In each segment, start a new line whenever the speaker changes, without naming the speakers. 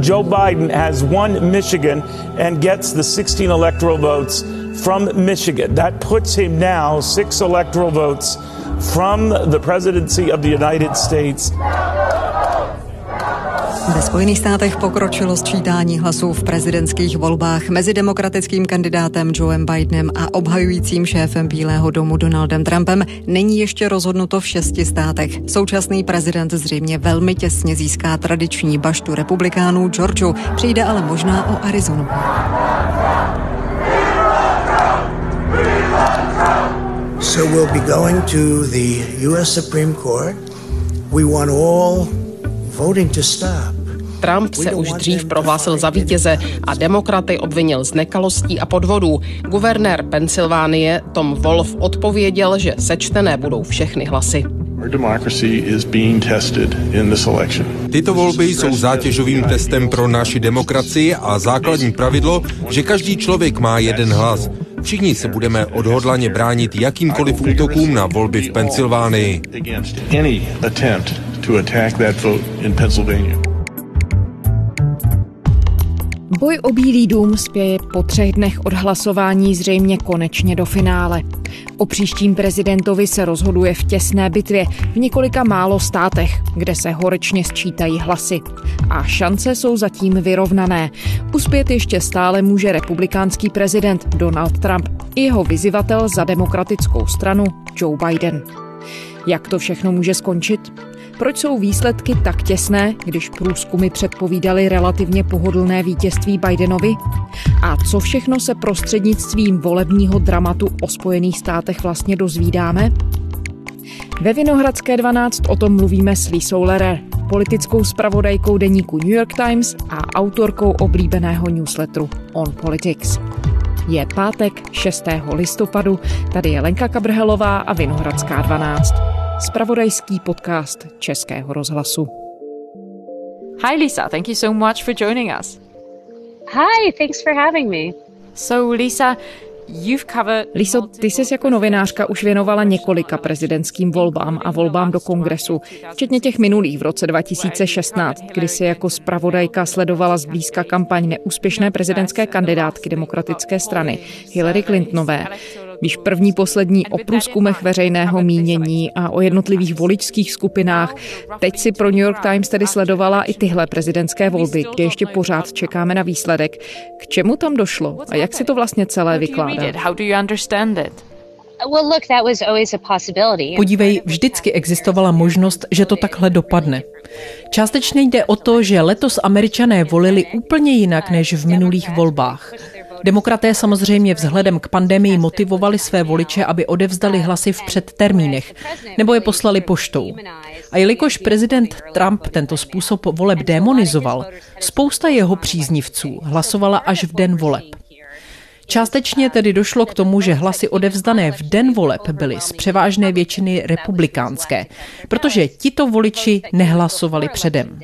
Joe Biden has won Michigan and gets the 16 electoral votes from Michigan. That puts him now six electoral votes from the presidency of the United States.
Ve Spojených státech pokročilo sčítání hlasů v prezidentských volbách mezi demokratickým kandidátem Joeem Bidenem a obhajujícím šéfem Bílého domu Donaldem Trumpem. Není ještě rozhodnuto v šesti státech. Současný prezident zřejmě velmi těsně získá tradiční baštu republikánů Georgiu. Přijde ale možná o Arizonu.
So we'll be going to the U.S. Supreme Court. We want all.
Trump se už dřív prohlásil za vítěze a demokraty obvinil z nekalostí a podvodů. Guvernér Pensylvánie Tom Wolf odpověděl, že sečtené budou všechny hlasy.
Tyto volby jsou zátěžovým testem pro naši demokracii a základní pravidlo, že každý člověk má jeden hlas. Všichni se budeme odhodlaně bránit jakýmkoliv útokům na volby v Pensylvánii.
Boj o Bílý dům spěje po třech dnech od hlasování zřejmě konečně do finále. O příštím prezidentovi se rozhoduje v těsné bitvě v několika málo státech, kde se horečně sčítají hlasy. A šance jsou zatím vyrovnané. Uspět ještě stále může republikánský prezident Donald Trump i jeho vyzivatel za demokratickou stranu Joe Biden. Jak to všechno může skončit? Proč jsou výsledky tak těsné, když průzkumy předpovídaly relativně pohodlné vítězství Bidenovi? A co všechno se prostřednictvím volebního dramatu o Spojených státech vlastně dozvídáme? Ve Vinohradské 12 o tom mluvíme s Lisou Lerer, politickou spravodajkou deníku New York Times a autorkou oblíbeného newsletteru On Politics. Je pátek 6. listopadu, tady je Lenka Kabrhelová a Vinohradská 12 spravodajský podcast Českého rozhlasu.
Hi Lisa, thank you so much for joining us.
Hi, thanks for having me.
So Lisa,
Liso, ty jsi jako novinářka už věnovala několika prezidentským volbám a volbám do kongresu, včetně těch minulých v roce 2016, kdy si jako zpravodajka sledovala zblízka kampaň neúspěšné prezidentské kandidátky demokratické strany Hillary Clintonové. Víš první poslední o průzkumech veřejného mínění a o jednotlivých voličských skupinách. Teď si pro New York Times tedy sledovala i tyhle prezidentské volby, kde ještě pořád čekáme na výsledek. K čemu tam došlo a jak si to vlastně celé vykládá?
Podívej, vždycky existovala možnost, že to takhle dopadne. Částečně jde o to, že letos američané volili úplně jinak než v minulých volbách. Demokraté samozřejmě vzhledem k pandemii motivovali své voliče, aby odevzdali hlasy v předtermínech nebo je poslali poštou. A jelikož prezident Trump tento způsob voleb demonizoval, spousta jeho příznivců hlasovala až v den voleb. Částečně tedy došlo k tomu, že hlasy odevzdané v den voleb byly z převážné většiny republikánské, protože tito voliči nehlasovali předem.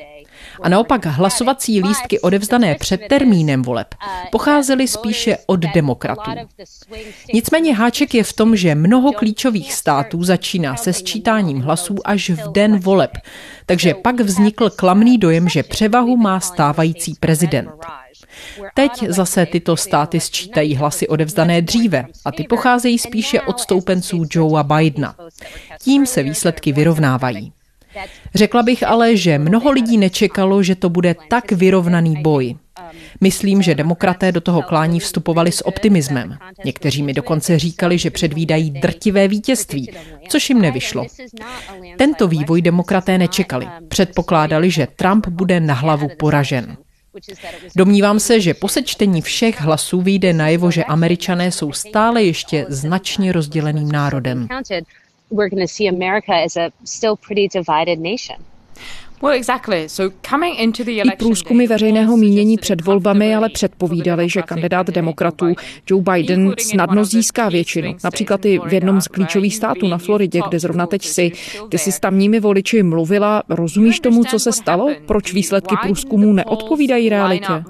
A naopak hlasovací lístky odevzdané před termínem voleb pocházely spíše od demokratů. Nicméně háček je v tom, že mnoho klíčových států začíná se sčítáním hlasů až v den voleb, takže pak vznikl klamný dojem, že převahu má stávající prezident. Teď zase tyto státy sčítají hlasy odevzdané dříve a ty pocházejí spíše od stoupenců Joea Bidena. Tím se výsledky vyrovnávají. Řekla bych ale, že mnoho lidí nečekalo, že to bude tak vyrovnaný boj. Myslím, že demokraté do toho klání vstupovali s optimismem. Někteří mi dokonce říkali, že předvídají drtivé vítězství, což jim nevyšlo. Tento vývoj demokraté nečekali. Předpokládali, že Trump bude na hlavu poražen. Domnívám se, že po sečtení všech hlasů vyjde najevo, že američané jsou stále ještě značně rozděleným národem we're going to see America as a still pretty divided nation. I průzkumy veřejného mínění před volbami ale předpovídaly, že kandidát demokratů Joe Biden snadno získá většinu. Například i v jednom z klíčových států na Floridě, kde zrovna teď si. Ty jsi s tamními voliči mluvila. Rozumíš tomu, co se stalo? Proč výsledky průzkumů neodpovídají realitě?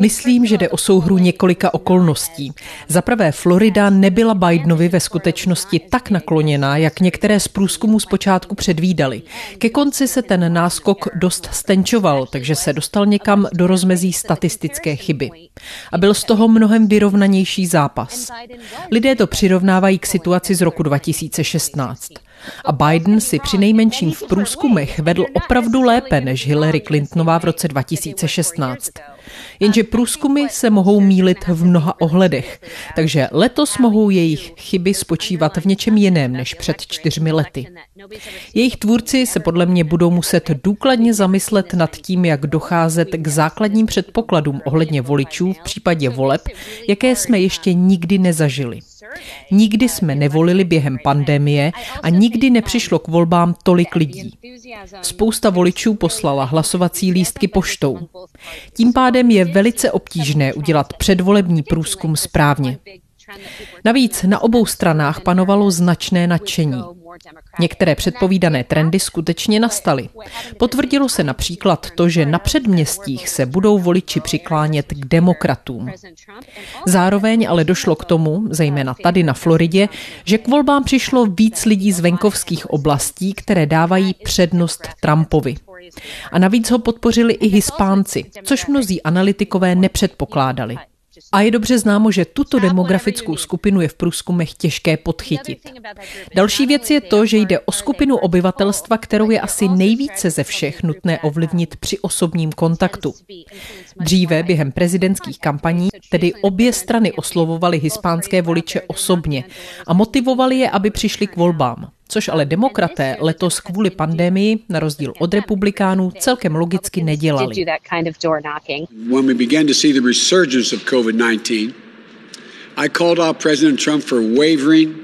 Myslím, že jde o souhru několika okolností. Za prvé, Florida nebyla Bidenovi ve skutečnosti tak nakloněná, jak některé z průzkumů zpočátku předvídali. Ke konci se ten náskok dost stenčoval, takže se dostal někam do rozmezí statistické chyby. A byl z toho mnohem vyrovnanější zápas. Lidé to přirovnávají k situaci z roku 2016. A Biden si při nejmenším v průzkumech vedl opravdu lépe než Hillary Clintonová v roce 2016. Jenže průzkumy se mohou mílit v mnoha ohledech, takže letos mohou jejich chyby spočívat v něčem jiném než před čtyřmi lety. Jejich tvůrci se podle mě budou muset důkladně zamyslet nad tím, jak docházet k základním předpokladům ohledně voličů v případě voleb, jaké jsme ještě nikdy nezažili. Nikdy jsme nevolili během pandemie a nikdy nepřišlo k volbám tolik lidí. Spousta voličů poslala hlasovací lístky poštou. Tím pádem je velice obtížné udělat předvolební průzkum správně. Navíc na obou stranách panovalo značné nadšení. Některé předpovídané trendy skutečně nastaly. Potvrdilo se například to, že na předměstích se budou voliči přiklánět k demokratům. Zároveň ale došlo k tomu, zejména tady na Floridě, že k volbám přišlo víc lidí z venkovských oblastí, které dávají přednost Trumpovi. A navíc ho podpořili i Hispánci, což mnozí analytikové nepředpokládali. A je dobře známo, že tuto demografickou skupinu je v průzkumech těžké podchytit. Další věc je to, že jde o skupinu obyvatelstva, kterou je asi nejvíce ze všech nutné ovlivnit při osobním kontaktu. Dříve během prezidentských kampaní tedy obě strany oslovovaly hispánské voliče osobně a motivovali je, aby přišli k volbám což ale demokraté letos kvůli pandemii, na rozdíl od republikánů, celkem logicky nedělali. I called out President Trump for wavering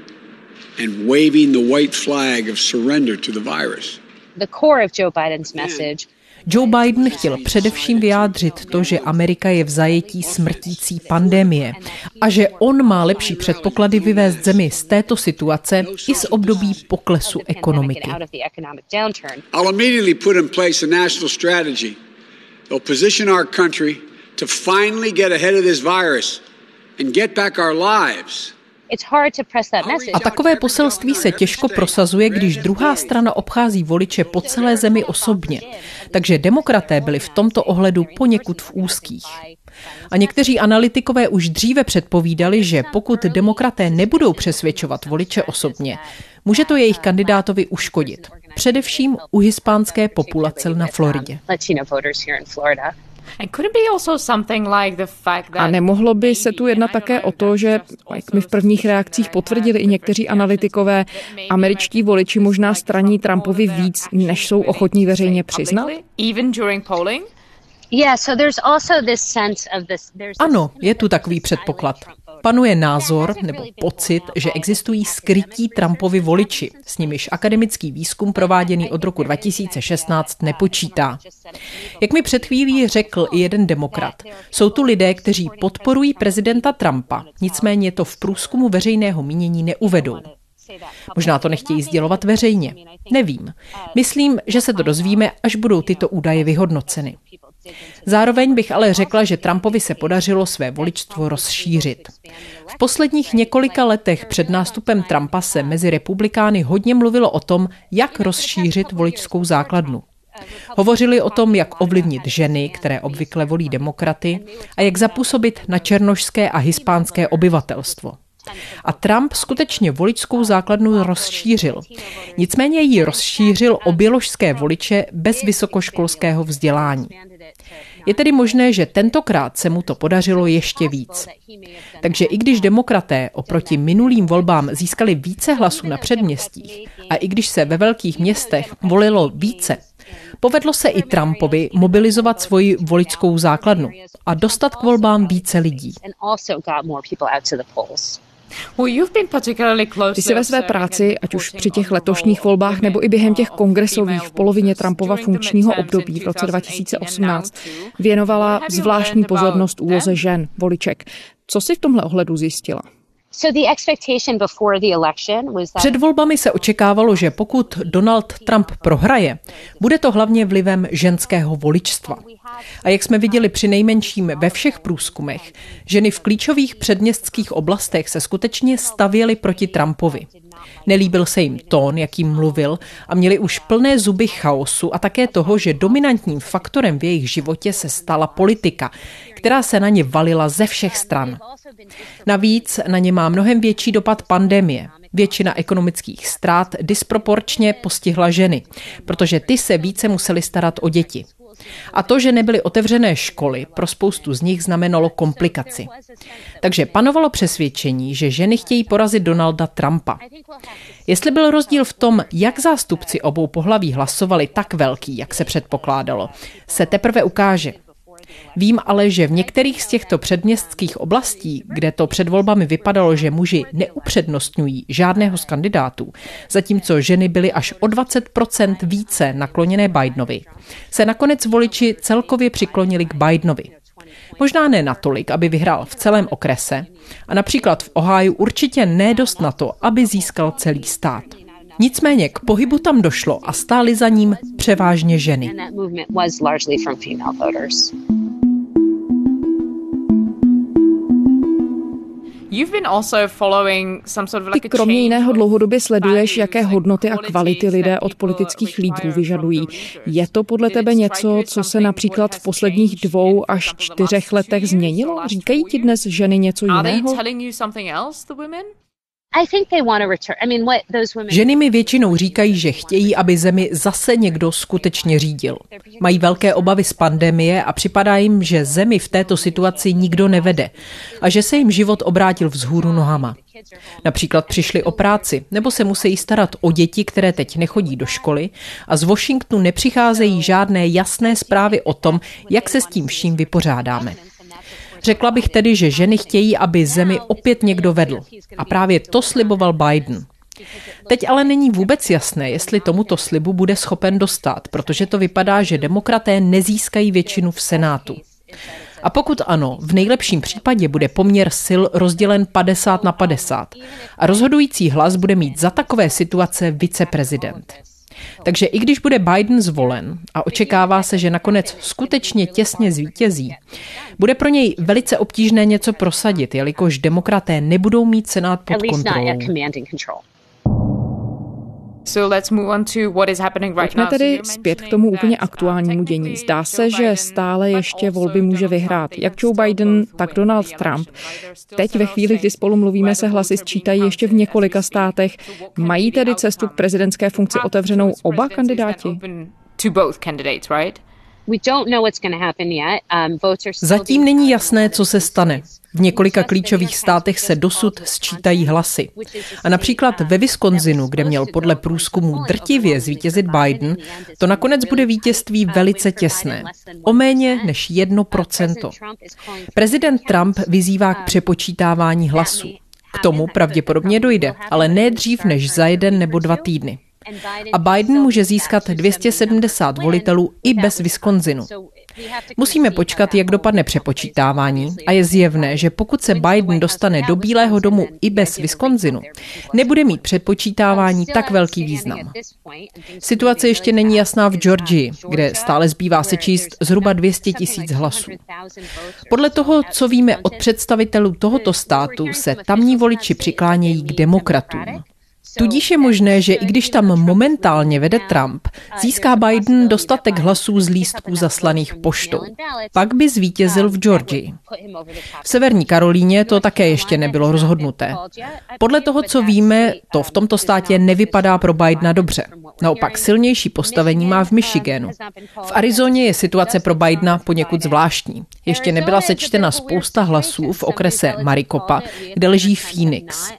and waving the white flag of surrender to the virus. The core of Joe Biden's message Joe Biden chtěl především vyjádřit to, že Amerika je v zajetí smrtící pandemie a že on má lepší předpoklady vyvést zemi z této situace i z období poklesu ekonomiky. To finally get ahead of this virus and get back our lives. A takové poselství se těžko prosazuje, když druhá strana obchází voliče po celé zemi osobně. Takže demokraté byli v tomto ohledu poněkud v úzkých. A někteří analytikové už dříve předpovídali, že pokud demokraté nebudou přesvědčovat voliče osobně, může to jejich kandidátovi uškodit. Především u hispánské populace na Floridě.
A nemohlo by se tu jednat také o to, že, jak mi v prvních reakcích potvrdili i někteří analytikové, američtí voliči možná straní Trumpovi víc, než jsou ochotní veřejně přiznat?
Ano, je tu takový předpoklad. Panuje názor nebo pocit, že existují skrytí Trumpovi voliči, s nimiž akademický výzkum prováděný od roku 2016 nepočítá. Jak mi před chvílí řekl i jeden demokrat, jsou tu lidé, kteří podporují prezidenta Trumpa, nicméně to v průzkumu veřejného mínění neuvedou. Možná to nechtějí sdělovat veřejně. Nevím. Myslím, že se to dozvíme, až budou tyto údaje vyhodnoceny. Zároveň bych ale řekla, že Trumpovi se podařilo své voličstvo rozšířit. V posledních několika letech před nástupem Trumpa se mezi republikány hodně mluvilo o tom, jak rozšířit voličskou základnu. Hovořili o tom, jak ovlivnit ženy, které obvykle volí demokraty, a jak zapůsobit na černošské a hispánské obyvatelstvo. A Trump skutečně voličskou základnu rozšířil. Nicméně ji rozšířil o běložské voliče bez vysokoškolského vzdělání. Je tedy možné, že tentokrát se mu to podařilo ještě víc. Takže i když demokraté oproti minulým volbám získali více hlasů na předměstích a i když se ve velkých městech volilo více, povedlo se i Trumpovi mobilizovat svoji voličskou základnu a dostat k volbám více lidí.
Ty jsi ve své práci, ať už při těch letošních volbách nebo i během těch kongresových v polovině Trumpova funkčního období v roce 2018, věnovala zvláštní pozornost úloze žen, voliček. Co jsi v tomhle ohledu zjistila?
Před volbami se očekávalo, že pokud Donald Trump prohraje, bude to hlavně vlivem ženského voličstva. A jak jsme viděli při nejmenším ve všech průzkumech, ženy v klíčových předměstských oblastech se skutečně stavěly proti Trumpovi. Nelíbil se jim tón, jakým mluvil a měli už plné zuby chaosu a také toho, že dominantním faktorem v jejich životě se stala politika, která se na ně valila ze všech stran. Navíc na ně má mnohem větší dopad pandemie. Většina ekonomických ztrát disproporčně postihla ženy, protože ty se více museli starat o děti. A to, že nebyly otevřené školy, pro spoustu z nich znamenalo komplikaci. Takže panovalo přesvědčení, že ženy chtějí porazit Donalda Trumpa. Jestli byl rozdíl v tom, jak zástupci obou pohlaví hlasovali tak velký, jak se předpokládalo, se teprve ukáže. Vím ale, že v některých z těchto předměstských oblastí, kde to před volbami vypadalo, že muži neupřednostňují žádného z kandidátů, zatímco ženy byly až o 20% více nakloněné Bidenovi, se nakonec voliči celkově přiklonili k Bidenovi. Možná ne natolik, aby vyhrál v celém okrese a například v Ohio určitě ne dost na to, aby získal celý stát. Nicméně k pohybu tam došlo a stály za ním převážně ženy.
Ty kromě jiného dlouhodobě sleduješ, jaké hodnoty a kvality lidé od politických lídrů vyžadují. Je to podle tebe něco, co se například v posledních dvou až čtyřech letech změnilo? Říkají ti dnes ženy něco jiného?
Ženy mi většinou říkají, že chtějí, aby zemi zase někdo skutečně řídil. Mají velké obavy z pandemie a připadá jim, že zemi v této situaci nikdo nevede a že se jim život obrátil vzhůru nohama. Například přišli o práci nebo se musí starat o děti, které teď nechodí do školy a z Washingtonu nepřicházejí žádné jasné zprávy o tom, jak se s tím vším vypořádáme. Řekla bych tedy, že ženy chtějí, aby zemi opět někdo vedl. A právě to sliboval Biden. Teď ale není vůbec jasné, jestli tomuto slibu bude schopen dostat, protože to vypadá, že demokraté nezískají většinu v Senátu. A pokud ano, v nejlepším případě bude poměr sil rozdělen 50 na 50 a rozhodující hlas bude mít za takové situace viceprezident. Takže i když bude Biden zvolen a očekává se, že nakonec skutečně těsně zvítězí, bude pro něj velice obtížné něco prosadit, jelikož demokraté nebudou mít Senát pod kontrolou.
Pojďme tedy zpět k tomu úplně aktuálnímu dění. Zdá se, že stále ještě volby může vyhrát jak Joe Biden, tak Donald Trump. Teď ve chvíli, kdy spolu mluvíme, se hlasy sčítají ještě v několika státech. Mají tedy cestu k prezidentské funkci otevřenou oba kandidáti?
Um, Zatím není jasné, co se stane. V několika klíčových státech se dosud sčítají hlasy. A například ve Wisconsinu, kde měl podle průzkumu drtivě zvítězit Biden, to nakonec bude vítězství velice těsné. O méně než jedno procento. Prezident Trump vyzývá k přepočítávání hlasů. K tomu pravděpodobně dojde, ale ne dřív než za jeden nebo dva týdny. A Biden může získat 270 volitelů i bez Wisconsinu. Musíme počkat, jak dopadne přepočítávání a je zjevné, že pokud se Biden dostane do Bílého domu i bez Wisconsinu, nebude mít přepočítávání tak velký význam. Situace ještě není jasná v Georgii, kde stále zbývá se číst zhruba 200 tisíc hlasů. Podle toho, co víme od představitelů tohoto státu, se tamní voliči přiklánějí k demokratům. Tudíž je možné, že i když tam momentálně vede Trump, získá Biden dostatek hlasů z lístků zaslaných poštou. Pak by zvítězil v Georgii. V severní Karolíně to také ještě nebylo rozhodnuté. Podle toho, co víme, to v tomto státě nevypadá pro Bidena dobře. Naopak silnější postavení má v Michiganu. V Arizoně je situace pro Bidena poněkud zvláštní. Ještě nebyla sečtena spousta hlasů v okrese Maricopa, kde leží Phoenix.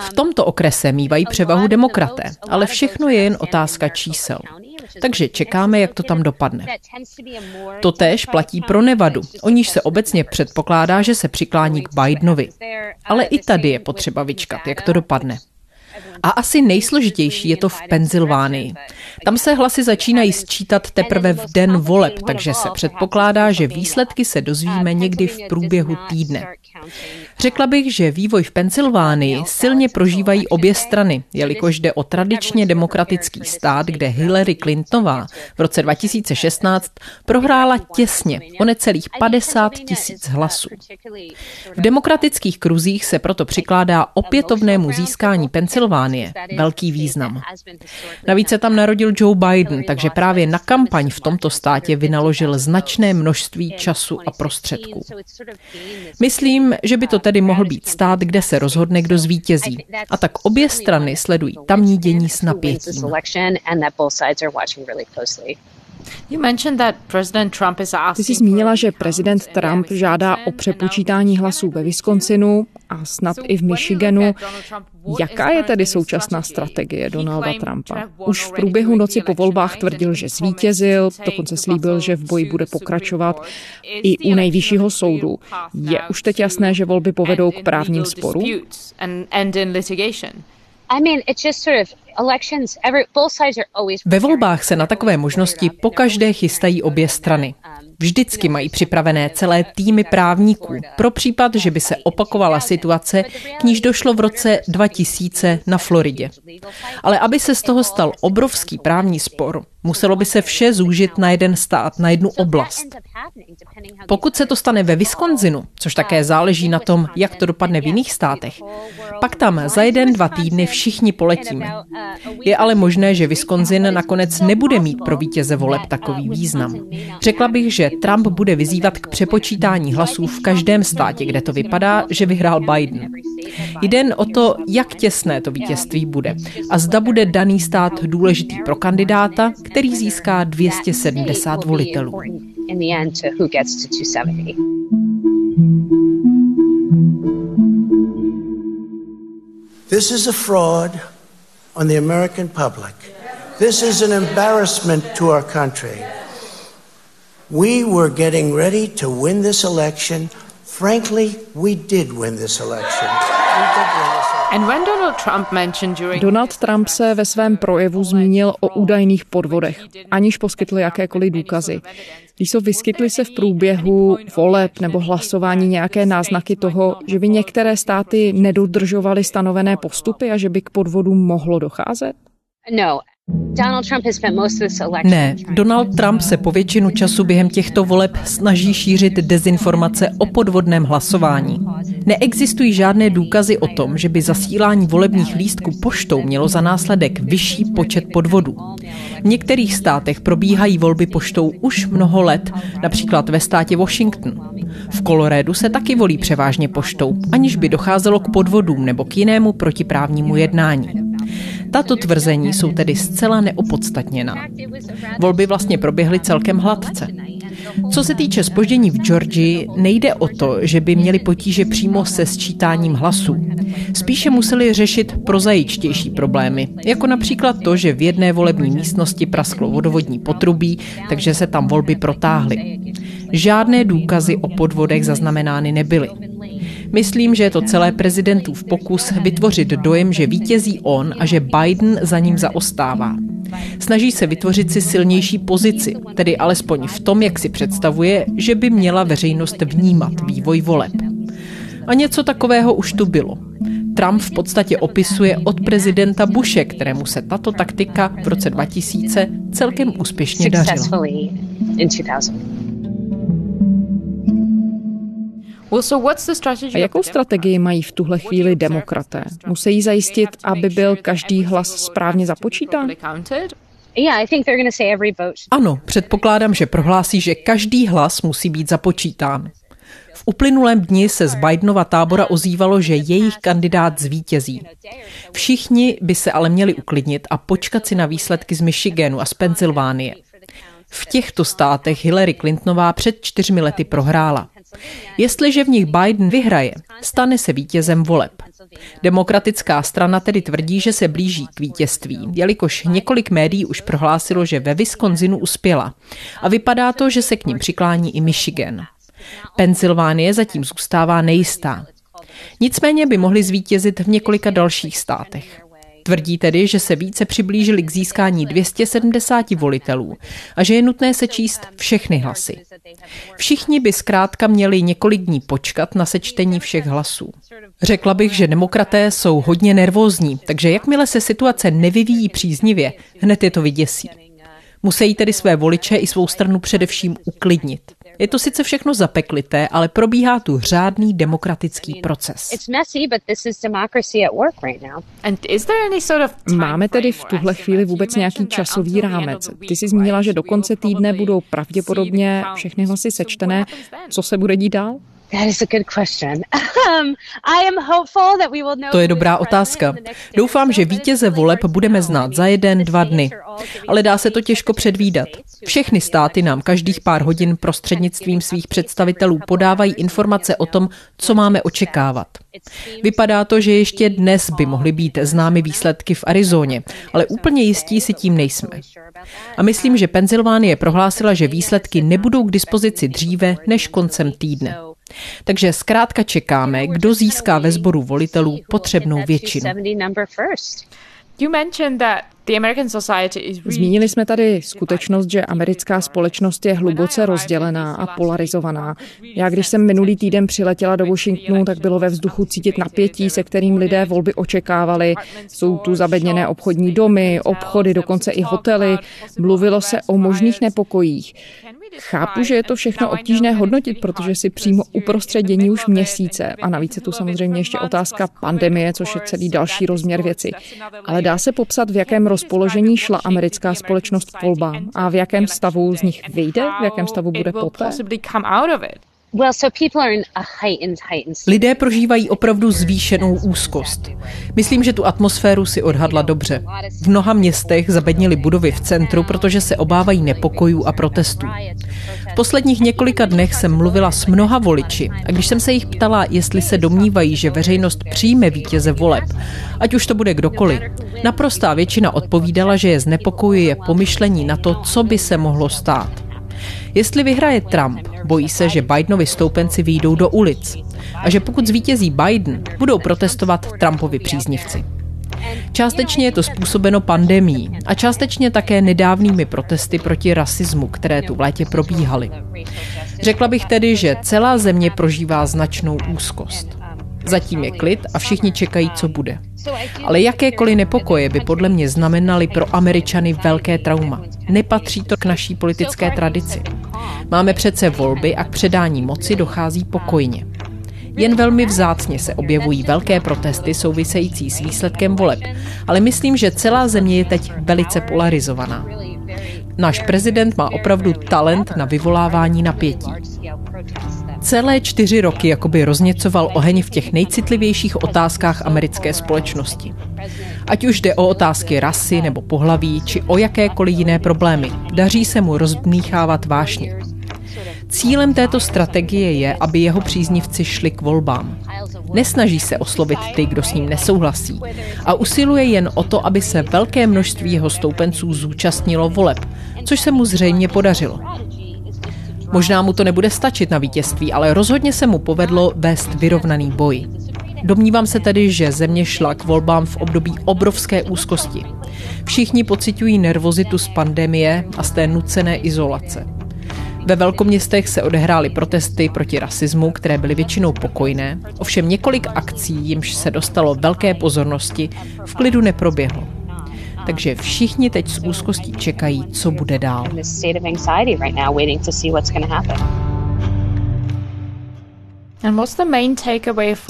V tomto okrese mývají převahu demokraté, ale všechno je jen otázka čísel. Takže čekáme, jak to tam dopadne. To též platí pro Nevadu, o níž se obecně předpokládá, že se přiklání k Bidenovi. Ale i tady je potřeba vyčkat, jak to dopadne. A asi nejsložitější je to v Pensylvánii. Tam se hlasy začínají sčítat teprve v den voleb, takže se předpokládá, že výsledky se dozvíme někdy v průběhu týdne. Řekla bych, že vývoj v Pensylvánii silně prožívají obě strany, jelikož jde o tradičně demokratický stát, kde Hillary Clintonová v roce 2016 prohrála těsně o necelých 50 tisíc hlasů. V demokratických kruzích se proto přikládá opětovnému získání Pensylvánie velký význam. Navíc se tam narodil Joe Biden, takže právě na kampaň v tomto státě vynaložil značné množství času a prostředků. Myslím, že by to tedy mohl být stát, kde se rozhodne, kdo zvítězí. A tak obě strany sledují tamní dění s napětím.
Ty jsi zmínila, že prezident Trump žádá o přepočítání hlasů ve Wisconsinu a snad i v Michiganu. Jaká je tedy současná strategie Donalda Trumpa? Už v průběhu noci po volbách tvrdil, že zvítězil, dokonce slíbil, že v boji bude pokračovat i u nejvyššího soudu. Je už teď jasné, že volby povedou k právním sporům?
Ve volbách se na takové možnosti pokaždé chystají obě strany. Vždycky mají připravené celé týmy právníků pro případ, že by se opakovala situace, k níž došlo v roce 2000 na Floridě. Ale aby se z toho stal obrovský právní spor, muselo by se vše zúžit na jeden stát, na jednu oblast. Pokud se to stane ve Wisconsinu, což také záleží na tom, jak to dopadne v jiných státech, pak tam za jeden, dva týdny všichni poletíme. Je ale možné, že Wisconsin nakonec nebude mít pro vítěze voleb takový význam. Řekla bych, že Trump bude vyzývat k přepočítání hlasů v každém státě, kde to vypadá, že vyhrál Biden. Jde o to, jak těsné to vítězství bude a zda bude daný stát důležitý pro kandidáta, který získá 270 volitelů. This is a fraud on the American public. This is an embarrassment to our country. We were getting ready to win this election. Frankly, we did win this election.
Donald Trump se ve svém projevu zmínil o údajných podvodech, aniž poskytl jakékoliv důkazy. Líso, vyskytly se v průběhu voleb nebo hlasování nějaké náznaky toho, že by některé státy nedodržovaly stanovené postupy a že by k podvodům mohlo docházet?
Ne, Donald Trump se po většinu času během těchto voleb snaží šířit dezinformace o podvodném hlasování. Neexistují žádné důkazy o tom, že by zasílání volebních lístků poštou mělo za následek vyšší počet podvodů. V některých státech probíhají volby poštou už mnoho let, například ve státě Washington. V Kolorédu se taky volí převážně poštou, aniž by docházelo k podvodům nebo k jinému protiprávnímu jednání. Tato tvrzení jsou tedy zcela neopodstatněná. Volby vlastně proběhly celkem hladce. Co se týče spoždění v Georgii, nejde o to, že by měli potíže přímo se sčítáním hlasů. Spíše museli řešit prozajičtější problémy, jako například to, že v jedné volební místnosti prasklo vodovodní potrubí, takže se tam volby protáhly. Žádné důkazy o podvodech zaznamenány nebyly. Myslím, že je to celé prezidentův pokus vytvořit dojem, že vítězí on a že Biden za ním zaostává. Snaží se vytvořit si silnější pozici, tedy alespoň v tom, jak si představuje, že by měla veřejnost vnímat vývoj voleb. A něco takového už tu bylo. Trump v podstatě opisuje od prezidenta Bushe, kterému se tato taktika v roce 2000 celkem úspěšně dařila.
A jakou strategii mají v tuhle chvíli demokraté? Musí zajistit, aby byl každý hlas správně započítán?
Ano, předpokládám, že prohlásí, že každý hlas musí být započítán. V uplynulém dni se z Bidenova tábora ozývalo, že jejich kandidát zvítězí. Všichni by se ale měli uklidnit a počkat si na výsledky z Michiganu a z Pensylvánie. V těchto státech Hillary Clintonová před čtyřmi lety prohrála. Jestliže v nich Biden vyhraje, stane se vítězem voleb. Demokratická strana tedy tvrdí, že se blíží k vítězství, jelikož několik médií už prohlásilo, že ve Wisconsinu uspěla. A vypadá to, že se k ním přiklání i Michigan. Pensylvánie zatím zůstává nejistá. Nicméně by mohli zvítězit v několika dalších státech. Tvrdí tedy, že se více přiblížili k získání 270 volitelů a že je nutné sečíst všechny hlasy. Všichni by zkrátka měli několik dní počkat na sečtení všech hlasů. Řekla bych, že demokraté jsou hodně nervózní, takže jakmile se situace nevyvíjí příznivě, hned je to vyděsí. Musí tedy své voliče i svou stranu především uklidnit. Je to sice všechno zapeklité, ale probíhá tu řádný demokratický proces.
Máme tedy v tuhle chvíli vůbec nějaký časový rámec. Ty jsi zmínila, že do konce týdne budou pravděpodobně všechny hlasy sečtené. Co se bude dít dál?
Um, to je dobrá otázka. Doufám, že vítěze voleb budeme znát za jeden, dva dny. Ale dá se to těžko předvídat. Všechny státy nám každých pár hodin prostřednictvím svých představitelů podávají informace o tom, co máme očekávat. Vypadá to, že ještě dnes by mohly být známy výsledky v Arizóně, ale úplně jistí si tím nejsme. A myslím, že Pensylvánie prohlásila, že výsledky nebudou k dispozici dříve než koncem týdne. Takže zkrátka čekáme, kdo získá ve sboru volitelů potřebnou většinu.
Zmínili jsme tady skutečnost, že americká společnost je hluboce rozdělená a polarizovaná. Já když jsem minulý týden přiletěla do Washingtonu, tak bylo ve vzduchu cítit napětí, se kterým lidé volby očekávali. Jsou tu zabedněné obchodní domy, obchody, dokonce i hotely. Mluvilo se o možných nepokojích. Chápu, že je to všechno obtížné hodnotit, protože si přímo uprostřed dění už měsíce a navíc je tu samozřejmě ještě otázka pandemie, což je celý další rozměr věci. Ale dá se popsat, v jakém rozpoložení šla americká společnost k volbám a v jakém stavu z nich vyjde, v jakém stavu bude poté?
Lidé prožívají opravdu zvýšenou úzkost. Myslím, že tu atmosféru si odhadla dobře. V mnoha městech zabednili budovy v centru, protože se obávají nepokojů a protestů. V posledních několika dnech jsem mluvila s mnoha voliči a když jsem se jich ptala, jestli se domnívají, že veřejnost přijme vítěze voleb, ať už to bude kdokoliv, naprostá většina odpovídala, že je znepokojuje pomyšlení na to, co by se mohlo stát. Jestli vyhraje Trump, bojí se, že Bidenovi stoupenci výjdou do ulic a že pokud zvítězí Biden, budou protestovat Trumpovi příznivci. Částečně je to způsobeno pandemí a částečně také nedávnými protesty proti rasismu, které tu v létě probíhaly. Řekla bych tedy, že celá země prožívá značnou úzkost. Zatím je klid a všichni čekají, co bude. Ale jakékoliv nepokoje by podle mě znamenaly pro Američany velké trauma. Nepatří to k naší politické tradici. Máme přece volby a k předání moci dochází pokojně. Jen velmi vzácně se objevují velké protesty související s výsledkem voleb, ale myslím, že celá země je teď velice polarizovaná. Náš prezident má opravdu talent na vyvolávání napětí. Celé čtyři roky jakoby rozněcoval oheň v těch nejcitlivějších otázkách americké společnosti. Ať už jde o otázky rasy nebo pohlaví, či o jakékoliv jiné problémy, daří se mu rozdmíchávat vášně. Cílem této strategie je, aby jeho příznivci šli k volbám. Nesnaží se oslovit ty, kdo s ním nesouhlasí a usiluje jen o to, aby se velké množství jeho stoupenců zúčastnilo voleb, což se mu zřejmě podařilo. Možná mu to nebude stačit na vítězství, ale rozhodně se mu povedlo vést vyrovnaný boj. Domnívám se tedy, že země šla k volbám v období obrovské úzkosti. Všichni pocitují nervozitu z pandemie a z té nucené izolace. Ve velkoměstech se odehrály protesty proti rasismu, které byly většinou pokojné, ovšem několik akcí, jimž se dostalo velké pozornosti, v klidu neproběhlo. Takže všichni teď s úzkostí čekají, co bude dál.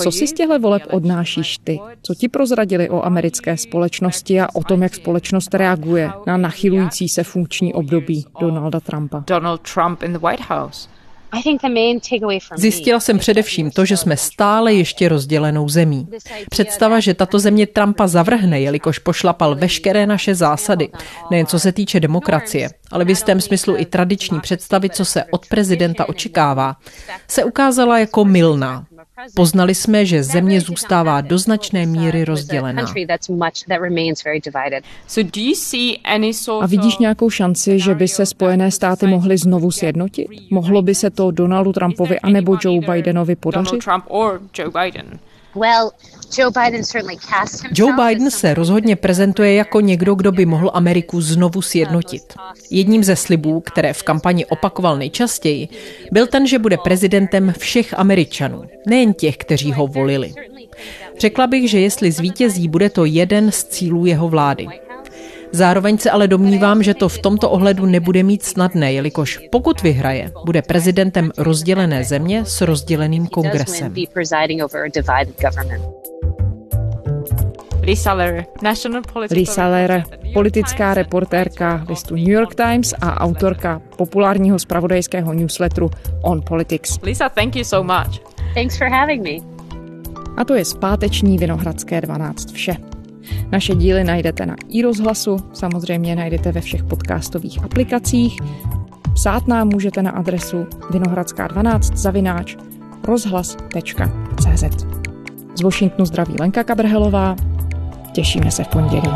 Co si z těchto voleb odnášíš ty? Co ti prozradili o americké společnosti a o tom, jak společnost reaguje na nachylující se funkční období Donalda Trumpa? Donald Trump in the White
House. Zjistila jsem především to, že jsme stále ještě rozdělenou zemí. Představa, že tato země Trumpa zavrhne, jelikož pošlapal veškeré naše zásady, nejen co se týče demokracie, ale v jistém smyslu i tradiční představy, co se od prezidenta očekává, se ukázala jako milná. Poznali jsme, že země zůstává do značné míry rozdělená.
A vidíš nějakou šanci, že by se Spojené státy mohly znovu sjednotit? Mohlo by se to Donaldu Trumpovi anebo Joe Bidenovi podařit?
Joe Biden se rozhodně prezentuje jako někdo, kdo by mohl Ameriku znovu sjednotit. Jedním ze slibů, které v kampani opakoval nejčastěji, byl ten, že bude prezidentem všech Američanů, nejen těch, kteří ho volili. Řekla bych, že jestli zvítězí, bude to jeden z cílů jeho vlády. Zároveň se ale domnívám, že to v tomto ohledu nebude mít snadné, jelikož pokud vyhraje, bude prezidentem rozdělené země s rozděleným kongresem.
Lisa Lerer,
Lisa Lerer, politická reportérka listu New York Times a autorka populárního spravodajského newsletteru On Politics.
Lisa, thank you so much.
Thanks for having me.
A to je zpáteční Vinohradské 12 vše. Naše díly najdete na iRozhlasu, samozřejmě najdete ve všech podcastových aplikacích. Psát nám můžete na adresu vinohradská12 zavináč rozhlas.cz. Z Washingtonu zdraví Lenka Kabrhelová. Těšíme se v pondělí.